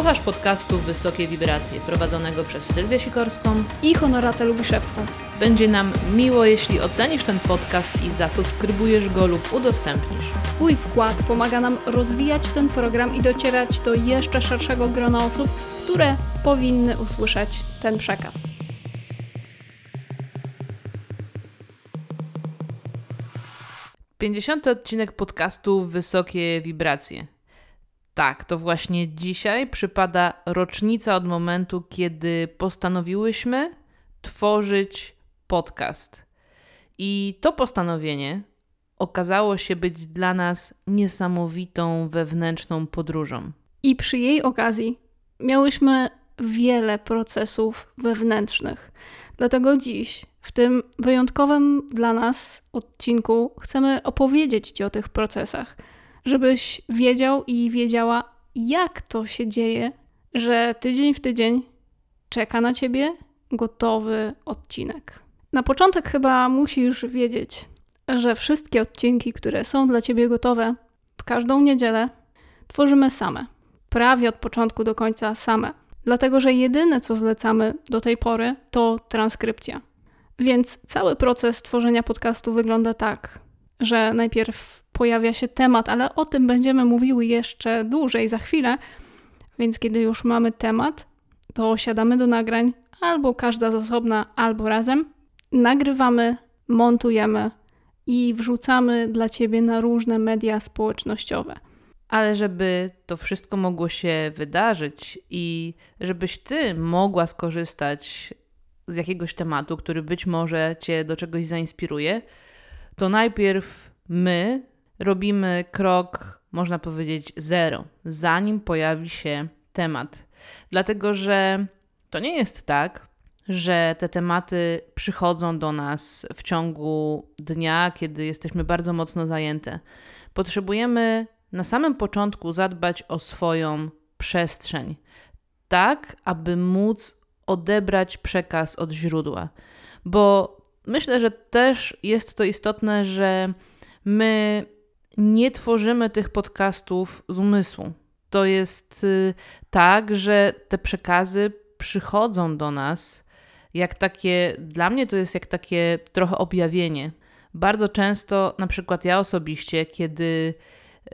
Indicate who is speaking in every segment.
Speaker 1: Słuchasz podcastu Wysokie Wibracje, prowadzonego przez Sylwię Sikorską.
Speaker 2: I Honoratę Lubiszewską.
Speaker 1: Będzie nam miło, jeśli ocenisz ten podcast i zasubskrybujesz go lub udostępnisz.
Speaker 2: Twój wkład pomaga nam rozwijać ten program i docierać do jeszcze szerszego grona osób, które powinny usłyszeć ten przekaz.
Speaker 1: Pięćdziesiąty odcinek podcastu Wysokie Wibracje. Tak, to właśnie dzisiaj przypada rocznica od momentu, kiedy postanowiłyśmy tworzyć podcast. I to postanowienie okazało się być dla nas niesamowitą wewnętrzną podróżą.
Speaker 2: I przy jej okazji miałyśmy wiele procesów wewnętrznych. Dlatego dziś, w tym wyjątkowym dla nas odcinku, chcemy opowiedzieć Ci o tych procesach, żebyś wiedział i wiedziała, jak to się dzieje, że tydzień w tydzień czeka na Ciebie gotowy odcinek. Na początek chyba musisz wiedzieć, że wszystkie odcinki, które są dla Ciebie gotowe w każdą niedzielę, tworzymy same. Prawie od początku do końca same. Dlatego, że jedyne co zlecamy do tej pory to transkrypcja. Więc cały proces tworzenia podcastu wygląda tak, że najpierw pojawia się temat, ale o tym będziemy mówiły jeszcze dłużej za chwilę. Więc kiedy już mamy temat, to siadamy do nagrań, albo każda z osobna, albo razem. Nagrywamy, montujemy i wrzucamy dla Ciebie na różne media społecznościowe.
Speaker 1: Ale żeby to wszystko mogło się wydarzyć i żebyś ty mogła skorzystać z jakiegoś tematu, który być może cię do czegoś zainspiruje, to najpierw my robimy krok, można powiedzieć, zero, zanim pojawi się temat. Dlatego, że to nie jest tak, że te tematy przychodzą do nas w ciągu dnia, kiedy jesteśmy bardzo mocno zajęte. Potrzebujemy na samym początku zadbać o swoją przestrzeń, tak aby móc odebrać przekaz od źródła. Bo myślę, że też jest to istotne, że my nie tworzymy tych podcastów z umysłu. To jest y, tak, że te przekazy przychodzą do nas jak takie, dla mnie to jest jak takie trochę objawienie. Bardzo często, na przykład ja osobiście, kiedy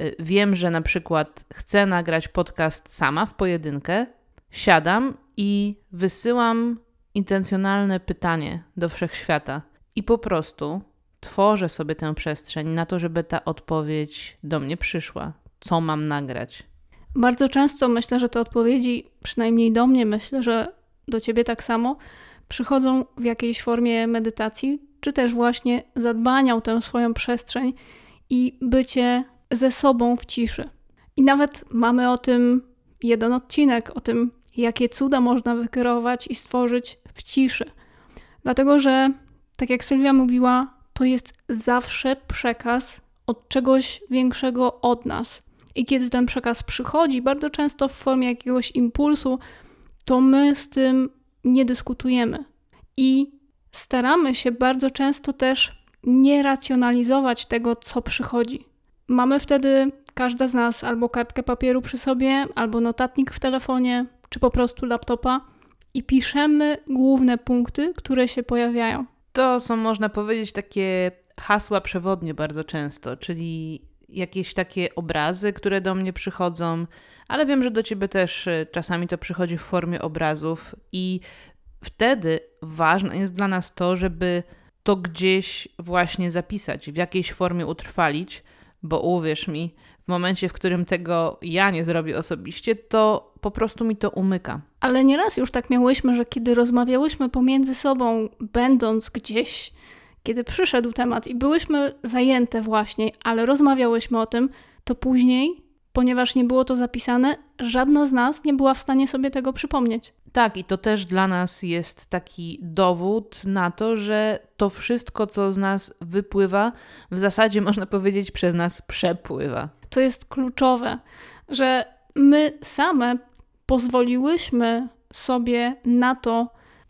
Speaker 1: y, wiem, że na przykład chcę nagrać podcast sama w pojedynkę, siadam i wysyłam intencjonalne pytanie do wszechświata i po prostu tworzę sobie tę przestrzeń na to, żeby ta odpowiedź do mnie przyszła. Co mam nagrać?
Speaker 2: Bardzo często myślę, że te odpowiedzi, przynajmniej do mnie, myślę, że do ciebie tak samo, przychodzą w jakiejś formie medytacji, czy też właśnie zadbania o tę swoją przestrzeń i bycie ze sobą w ciszy. I nawet mamy o tym jeden odcinek, o tym, jakie cuda można wykierować i stworzyć w ciszy. Dlatego, że tak jak Sylwia mówiła, to jest zawsze przekaz od czegoś większego od nas. I kiedy ten przekaz przychodzi, bardzo często w formie jakiegoś impulsu, to my z tym nie dyskutujemy. I staramy się bardzo często też nie racjonalizować tego, co przychodzi. Mamy wtedy każda z nas albo kartkę papieru przy sobie, albo notatnik w telefonie, czy po prostu laptopa i piszemy główne punkty, które się pojawiają.
Speaker 1: To są, można powiedzieć, takie hasła przewodnie bardzo często, czyli jakieś takie obrazy, które do mnie przychodzą, ale wiem, że do ciebie też y, czasami to przychodzi w formie obrazów, i wtedy ważne jest dla nas to, żeby to gdzieś właśnie zapisać, w jakiejś formie utrwalić, bo uwierz mi, w momencie, w którym tego ja nie zrobię osobiście, to po prostu mi to umyka.
Speaker 2: Ale nieraz już tak miałyśmy, że kiedy rozmawiałyśmy pomiędzy sobą, będąc gdzieś, kiedy przyszedł temat i byłyśmy zajęte właśnie, ale rozmawiałyśmy o tym, to później, ponieważ nie było to zapisane, żadna z nas nie była w stanie sobie tego przypomnieć.
Speaker 1: Tak, i to też dla nas jest taki dowód na to, że to wszystko, co z nas wypływa, w zasadzie można powiedzieć przez nas przepływa.
Speaker 2: To jest kluczowe, że my same pozwoliłyśmy sobie na to,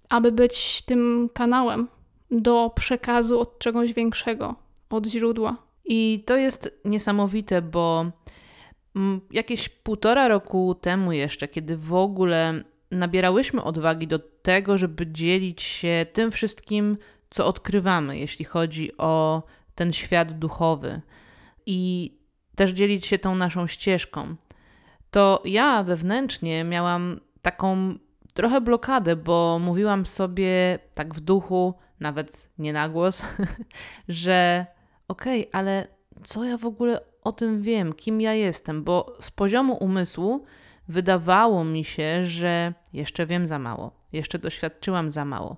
Speaker 2: aby być tym kanałem do przekazu od czegoś większego, od źródła.
Speaker 1: I to jest niesamowite, bo mm, jakieś półtora roku temu jeszcze, kiedy w ogóle nabierałyśmy odwagi do tego, żeby dzielić się tym wszystkim, co odkrywamy, jeśli chodzi o ten świat duchowy i też dzielić się tą naszą ścieżką, to ja wewnętrznie miałam taką trochę blokadę, bo mówiłam sobie tak w duchu, nawet nie na głos, że okej, okay, ale co ja w ogóle o tym wiem, kim ja jestem, bo z poziomu umysłu wydawało mi się, że jeszcze wiem za mało, jeszcze doświadczyłam za mało,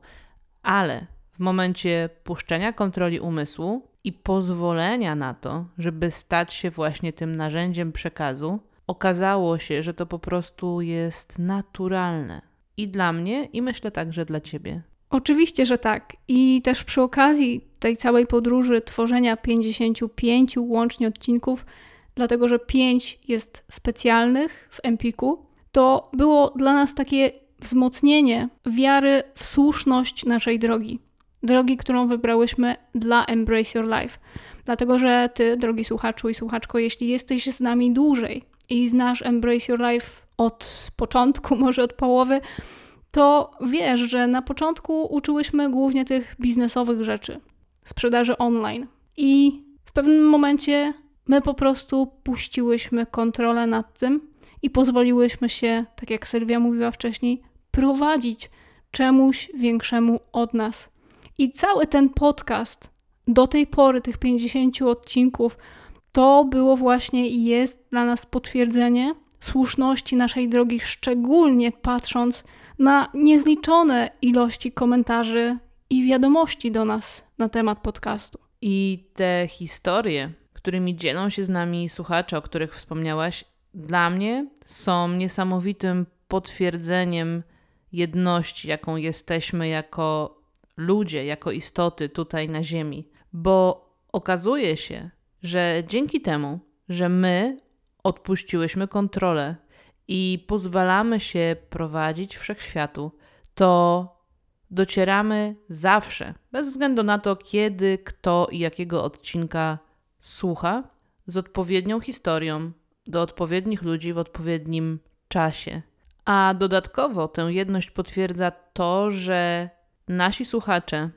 Speaker 1: ale w momencie puszczenia kontroli umysłu i pozwolenia na to, żeby stać się właśnie tym narzędziem przekazu, okazało się, że to po prostu jest naturalne. I dla mnie, i myślę także dla ciebie.
Speaker 2: Oczywiście, że tak. I też przy okazji tej całej podróży tworzenia 55 łącznie odcinków, dlatego że 5 jest specjalnych w Empiku, to było dla nas takie wzmocnienie wiary w słuszność naszej drogi. Drogi, którą wybrałyśmy dla Embrace Your Life. Dlatego, że ty, drogi słuchaczu i słuchaczko, jeśli jesteś z nami dłużej i znasz Embrace Your Life od początku, może od połowy, to wiesz, że na początku uczyłyśmy głównie tych biznesowych rzeczy, sprzedaży online. I w pewnym momencie my po prostu puściłyśmy kontrolę nad tym i pozwoliłyśmy się, tak jak Sylwia mówiła wcześniej, prowadzić czemuś większemu od nas. I cały ten podcast do tej pory, tych 50 odcinków, to było właśnie i jest dla nas potwierdzenie słuszności naszej drogi, szczególnie patrząc na niezliczone ilości komentarzy i wiadomości do nas na temat podcastu.
Speaker 1: I te historie, którymi dzielą się z nami słuchacze, o których wspomniałaś, dla mnie są niesamowitym potwierdzeniem jedności, jaką jesteśmy jako ludzie, jako istoty tutaj na Ziemi. Bo okazuje się, że dzięki temu, że my odpuściłyśmy kontrolę i pozwalamy się prowadzić wszechświatu, to docieramy zawsze, bez względu na to, kiedy, kto i jakiego odcinka słucha, z odpowiednią historią do odpowiednich ludzi w odpowiednim czasie. A dodatkowo tę jedność potwierdza to, że nasi słuchacze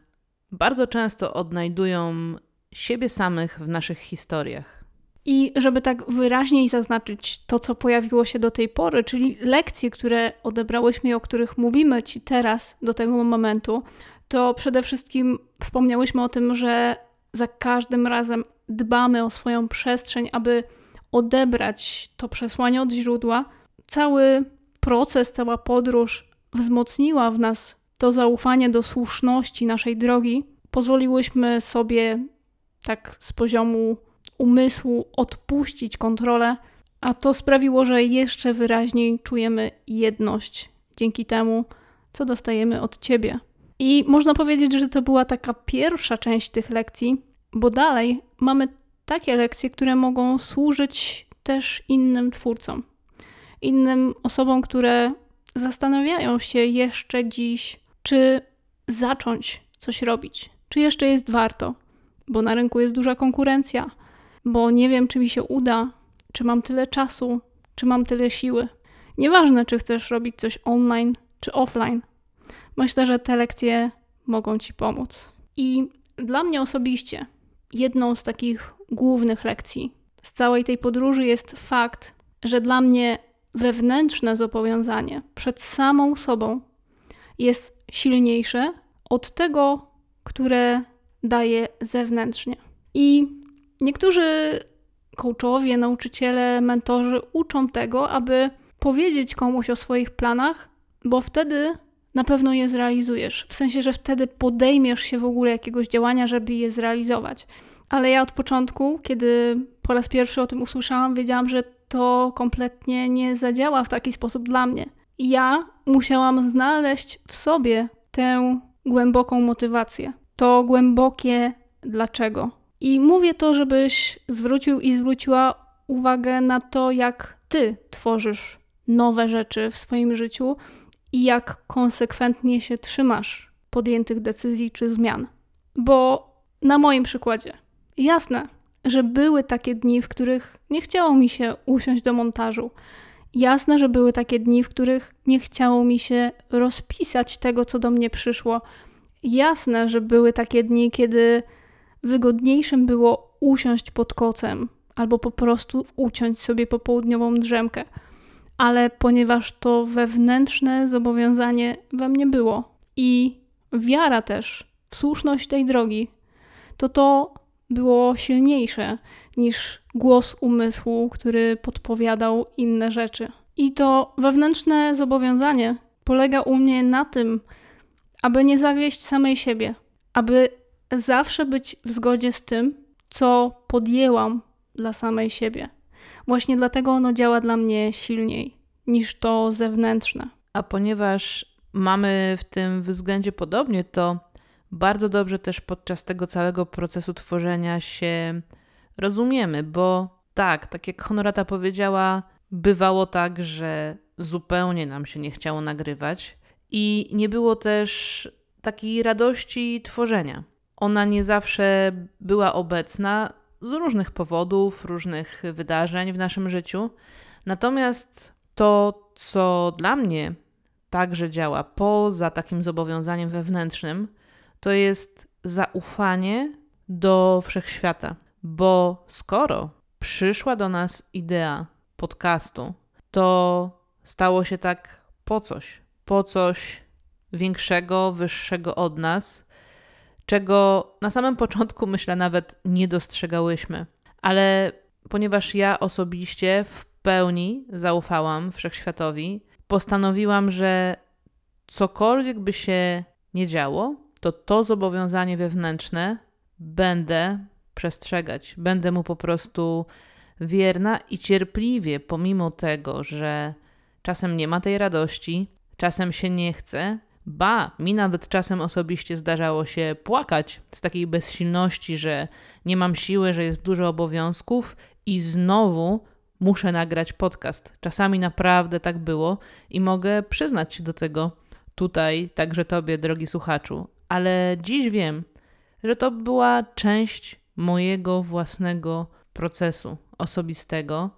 Speaker 1: bardzo często odnajdują siebie samych w naszych historiach.
Speaker 2: I żeby tak wyraźniej zaznaczyć to, co pojawiło się do tej pory, czyli lekcje, które odebrałyśmy i o których mówimy Ci teraz do tego momentu, to przede wszystkim wspomniałyśmy o tym, że za każdym razem dbamy o swoją przestrzeń, aby odebrać to przesłanie od źródła. Cały proces, cała podróż wzmocniła w nas to zaufanie do słuszności naszej drogi. Pozwoliłyśmy sobie tak z poziomu umysłu odpuścić kontrolę, a to sprawiło, że jeszcze wyraźniej czujemy jedność. Dzięki temu, co dostajemy od Ciebie. I można powiedzieć, że to była taka pierwsza część tych lekcji, bo dalej mamy takie lekcje, które mogą służyć też innym twórcom, innym osobom, które zastanawiają się jeszcze dziś, czy zacząć coś robić, czy jeszcze jest warto, bo na rynku jest duża konkurencja, bo nie wiem, czy mi się uda, czy mam tyle czasu, czy mam tyle siły. Nieważne, czy chcesz robić coś online, czy offline. Myślę, że te lekcje mogą Ci pomóc. I dla mnie osobiście jedną z takich głównych lekcji z całej tej podróży jest fakt, że dla mnie wewnętrzne zobowiązanie przed samą sobą jest silniejsze od tego, które daje zewnętrznie. I Niektórzy coachowie, nauczyciele, mentorzy uczą tego, aby powiedzieć komuś o swoich planach, bo wtedy na pewno je zrealizujesz. W sensie, że wtedy podejmiesz się w ogóle jakiegoś działania, żeby je zrealizować. Ale ja od początku, kiedy po raz pierwszy o tym usłyszałam, wiedziałam, że to kompletnie nie zadziała w taki sposób dla mnie. Ja musiałam znaleźć w sobie tę głęboką motywację. To głębokie dlaczego. I mówię to, żebyś zwrócił i zwróciła uwagę na to, jak ty tworzysz nowe rzeczy w swoim życiu i jak konsekwentnie się trzymasz podjętych decyzji czy zmian. Bo na moim przykładzie, jasne, że były takie dni, w których nie chciało mi się usiąść do montażu. Jasne, że były takie dni, w których nie chciało mi się rozpisać tego, co do mnie przyszło. Jasne, że były takie dni, kiedy wygodniejszym było usiąść pod kocem albo po prostu uciąć sobie popołudniową drzemkę. Ale ponieważ to wewnętrzne zobowiązanie we mnie było i wiara też w słuszność tej drogi, to to było silniejsze niż głos umysłu, który podpowiadał inne rzeczy. I to wewnętrzne zobowiązanie polega u mnie na tym, aby nie zawieść samej siebie, aby zawsze być w zgodzie z tym, co podjęłam dla samej siebie. Właśnie dlatego ono działa dla mnie silniej niż to zewnętrzne.
Speaker 1: A ponieważ mamy w tym względzie podobnie, to bardzo dobrze też podczas tego całego procesu tworzenia się rozumiemy, bo tak, tak jak Honorata powiedziała, bywało tak, że zupełnie nam się nie chciało nagrywać i nie było też takiej radości tworzenia. Ona nie zawsze była obecna z różnych powodów, różnych wydarzeń w naszym życiu. Natomiast to, co dla mnie także działa poza takim zobowiązaniem wewnętrznym, to jest zaufanie do wszechświata. Bo skoro przyszła do nas idea podcastu, to stało się tak po coś, po coś większego, wyższego od nas, czego na samym początku, myślę, nawet nie dostrzegałyśmy. Ale ponieważ ja osobiście w pełni zaufałam wszechświatowi, postanowiłam, że cokolwiek by się nie działo, to to zobowiązanie wewnętrzne będę przestrzegać. Będę mu po prostu wierna i cierpliwie, pomimo tego, że czasem nie ma tej radości, czasem się nie chce, Ba, mi nawet czasem osobiście zdarzało się płakać z takiej bezsilności, że nie mam siły, że jest dużo obowiązków i znowu muszę nagrać podcast. Czasami naprawdę tak było i mogę przyznać się do tego tutaj, także Tobie, drogi słuchaczu. Ale dziś wiem, że to była część mojego własnego procesu osobistego,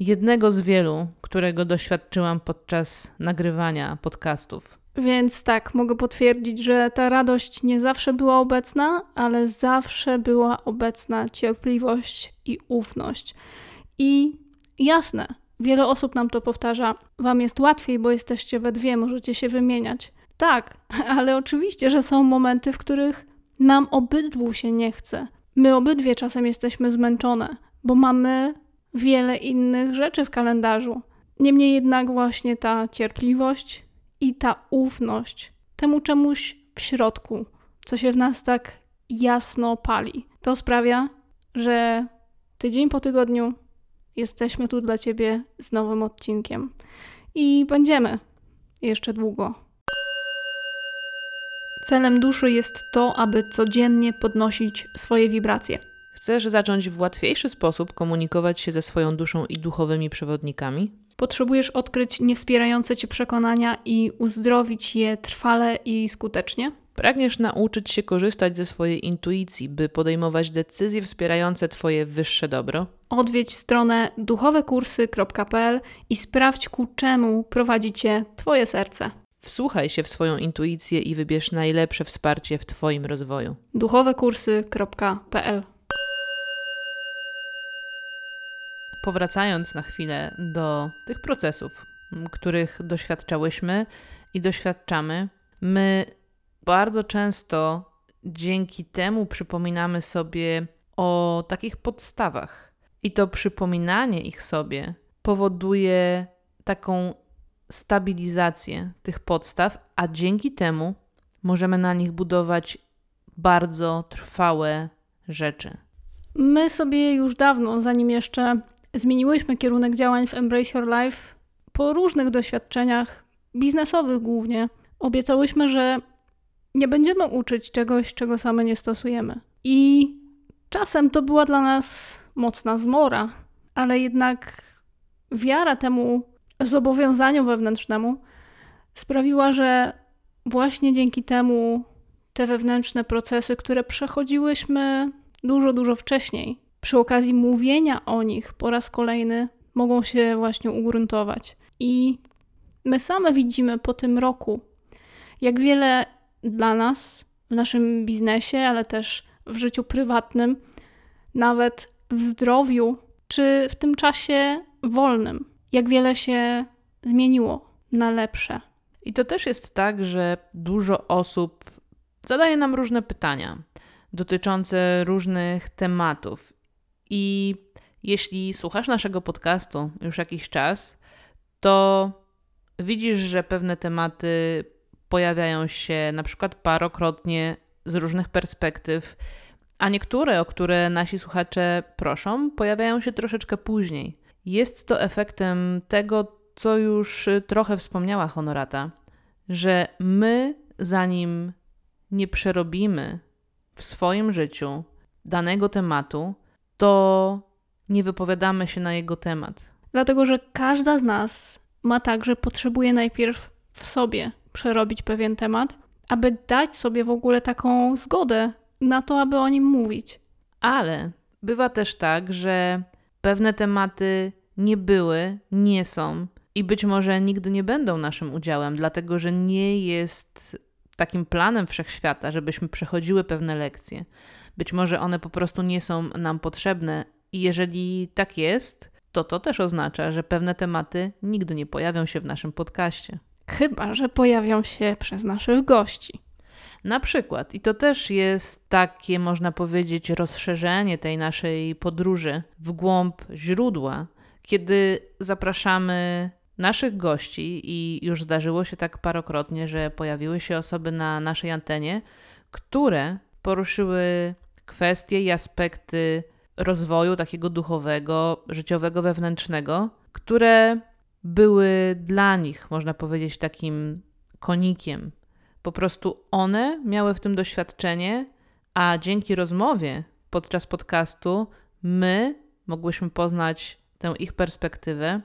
Speaker 1: jednego z wielu, którego doświadczyłam podczas nagrywania podcastów.
Speaker 2: Więc tak, mogę potwierdzić, że ta radość nie zawsze była obecna, ale zawsze była obecna cierpliwość i ufność. I jasne, wiele osób nam to powtarza. Wam jest łatwiej, bo jesteście we dwie, możecie się wymieniać. Tak, ale oczywiście, że są momenty, w których nam obydwu się nie chce. My obydwie czasem jesteśmy zmęczone, bo mamy wiele innych rzeczy w kalendarzu. Niemniej jednak właśnie ta cierpliwość, i ta ufność temu czemuś w środku, co się w nas tak jasno pali. To sprawia, że tydzień po tygodniu jesteśmy tu dla Ciebie z nowym odcinkiem. I będziemy jeszcze długo. Celem duszy jest to, aby codziennie podnosić swoje wibracje.
Speaker 1: Chcesz zacząć w łatwiejszy sposób komunikować się ze swoją duszą i duchowymi przewodnikami?
Speaker 2: Potrzebujesz odkryć niewspierające cię przekonania i uzdrowić je trwale i skutecznie?
Speaker 1: Pragniesz nauczyć się korzystać ze swojej intuicji, by podejmować decyzje wspierające Twoje wyższe dobro?
Speaker 2: Odwiedź stronę duchowekursy.pl i sprawdź ku czemu prowadzi Cię Twoje serce.
Speaker 1: Wsłuchaj się w swoją intuicję i wybierz najlepsze wsparcie w Twoim rozwoju.
Speaker 2: duchowekursy.pl
Speaker 1: powracając na chwilę do tych procesów, których doświadczałyśmy i doświadczamy, my bardzo często dzięki temu przypominamy sobie o takich podstawach. I to przypominanie ich sobie powoduje taką stabilizację tych podstaw, a dzięki temu możemy na nich budować bardzo trwałe rzeczy.
Speaker 2: My sobie już dawno, zanim jeszcze zmieniłyśmy kierunek działań w Embrace Your Life, po różnych doświadczeniach biznesowych głównie, obiecałyśmy, że nie będziemy uczyć czegoś, czego same nie stosujemy. I czasem to była dla nas mocna zmora, ale jednak wiara temu zobowiązaniu wewnętrznemu sprawiła, że właśnie dzięki temu te wewnętrzne procesy, które przechodziłyśmy dużo, dużo wcześniej, przy okazji mówienia o nich po raz kolejny, mogą się właśnie ugruntować. I my same widzimy po tym roku, jak wiele dla nas w naszym biznesie, ale też w życiu prywatnym, nawet w zdrowiu, czy w tym czasie wolnym, jak wiele się zmieniło na lepsze.
Speaker 1: I to też jest tak, że dużo osób zadaje nam różne pytania dotyczące różnych tematów. I jeśli słuchasz naszego podcastu już jakiś czas, to widzisz, że pewne tematy pojawiają się na przykład parokrotnie z różnych perspektyw, a niektóre, o które nasi słuchacze proszą, pojawiają się troszeczkę później. Jest to efektem tego, co już trochę wspomniała Honorata, że my, zanim nie przerobimy w swoim życiu danego tematu, to nie wypowiadamy się na jego temat.
Speaker 2: Dlatego, że każda z nas ma tak, że potrzebuje najpierw w sobie przerobić pewien temat, aby dać sobie w ogóle taką zgodę na to, aby o nim mówić.
Speaker 1: Ale bywa też tak, że pewne tematy nie były, nie są i być może nigdy nie będą naszym udziałem, dlatego że nie jest takim planem wszechświata, żebyśmy przechodziły pewne lekcje. Być może one po prostu nie są nam potrzebne, i jeżeli tak jest, to to też oznacza, że pewne tematy nigdy nie pojawią się w naszym podcaście.
Speaker 2: Chyba, że pojawią się przez naszych gości.
Speaker 1: Na przykład, i to też jest takie, można powiedzieć, rozszerzenie tej naszej podróży w głąb źródła, kiedy zapraszamy naszych gości, i już zdarzyło się tak parokrotnie, że pojawiły się osoby na naszej antenie, które poruszyły kwestie i aspekty rozwoju takiego duchowego, życiowego, wewnętrznego, które były dla nich, można powiedzieć, takim konikiem. Po prostu one miały w tym doświadczenie, a dzięki rozmowie podczas podcastu my mogłyśmy poznać tę ich perspektywę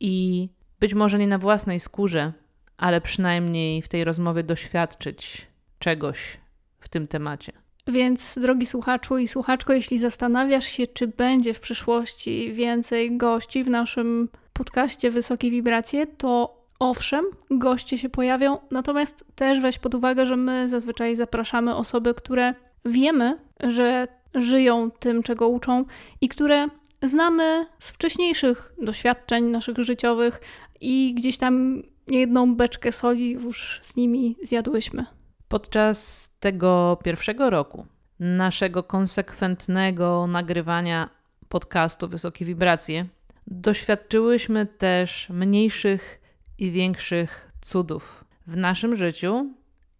Speaker 1: i być może nie na własnej skórze, ale przynajmniej w tej rozmowie doświadczyć czegoś w tym temacie.
Speaker 2: Więc, drogi słuchaczu i słuchaczko, jeśli zastanawiasz się, czy będzie w przyszłości więcej gości w naszym podcaście Wysokie Wibracje, to owszem, goście się pojawią, natomiast też weź pod uwagę, że my zazwyczaj zapraszamy osoby, które wiemy, że żyją tym, czego uczą i które znamy z wcześniejszych doświadczeń naszych życiowych i gdzieś tam niejedną beczkę soli już z nimi zjadłyśmy.
Speaker 1: Podczas tego pierwszego roku naszego konsekwentnego nagrywania podcastu Wysokie Wibracje doświadczyłyśmy też mniejszych i większych cudów w naszym życiu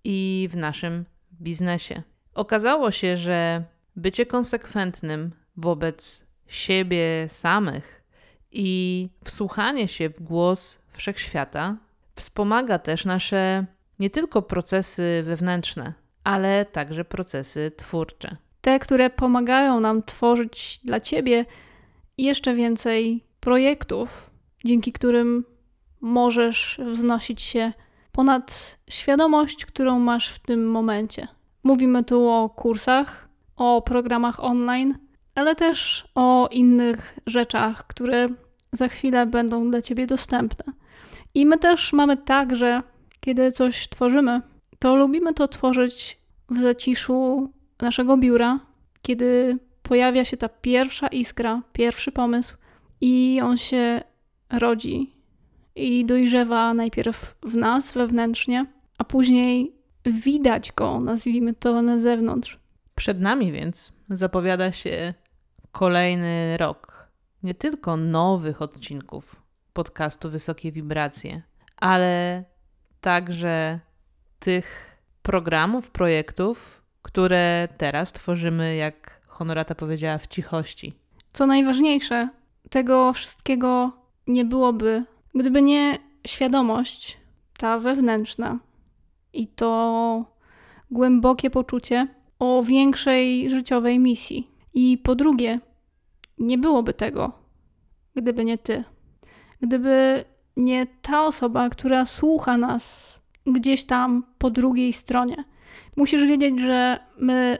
Speaker 1: i w naszym biznesie. Okazało się, że bycie konsekwentnym wobec siebie samych i wsłuchanie się w głos wszechświata wspomaga też nasze nie tylko procesy wewnętrzne, ale także procesy twórcze.
Speaker 2: Te, które pomagają nam tworzyć dla Ciebie jeszcze więcej projektów, dzięki którym możesz wznosić się ponad świadomość, którą masz w tym momencie. Mówimy tu o kursach, o programach online, ale też o innych rzeczach, które za chwilę będą dla Ciebie dostępne. I my też mamy tak, że kiedy coś tworzymy, to lubimy to tworzyć w zaciszu naszego biura, kiedy pojawia się ta pierwsza iskra, pierwszy pomysł i on się rodzi i dojrzewa najpierw w nas wewnętrznie, a później widać go, nazwijmy to na zewnątrz.
Speaker 1: Przed nami więc zapowiada się kolejny rok nie tylko nowych odcinków podcastu Wysokie Wibracje, ale także tych programów, projektów, które teraz tworzymy, jak Honorata powiedziała, w cichości.
Speaker 2: Co najważniejsze, tego wszystkiego nie byłoby, gdyby nie świadomość, ta wewnętrzna i to głębokie poczucie o większej życiowej misji. I po drugie, nie byłoby tego, gdyby nie ty. Gdyby nie ta osoba, która słucha nas gdzieś tam po drugiej stronie. Musisz wiedzieć, że my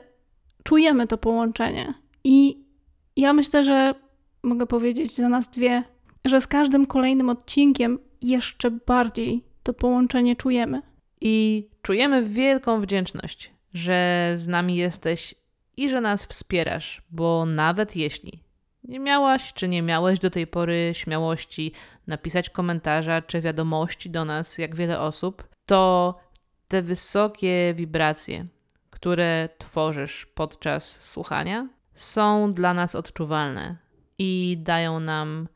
Speaker 2: czujemy to połączenie. I ja myślę, że mogę powiedzieć za nas dwie, że z każdym kolejnym odcinkiem jeszcze bardziej to połączenie czujemy.
Speaker 1: I czujemy wielką wdzięczność, że z nami jesteś i że nas wspierasz, bo nawet jeśli nie miałaś czy nie miałeś do tej pory śmiałości napisać komentarza czy wiadomości do nas, jak wiele osób, to te wysokie wibracje, które tworzysz podczas słuchania, są dla nas odczuwalne i dają nam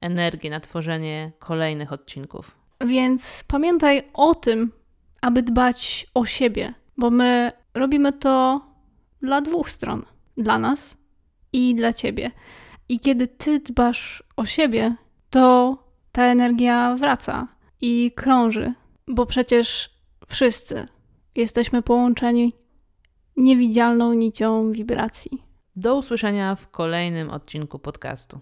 Speaker 1: energię na tworzenie kolejnych odcinków.
Speaker 2: Więc pamiętaj o tym, aby dbać o siebie, bo my robimy to dla dwóch stron: dla nas i dla ciebie. I kiedy ty dbasz o siebie, to ta energia wraca i krąży, bo przecież wszyscy jesteśmy połączeni niewidzialną nicią wibracji.
Speaker 1: Do usłyszenia w kolejnym odcinku podcastu.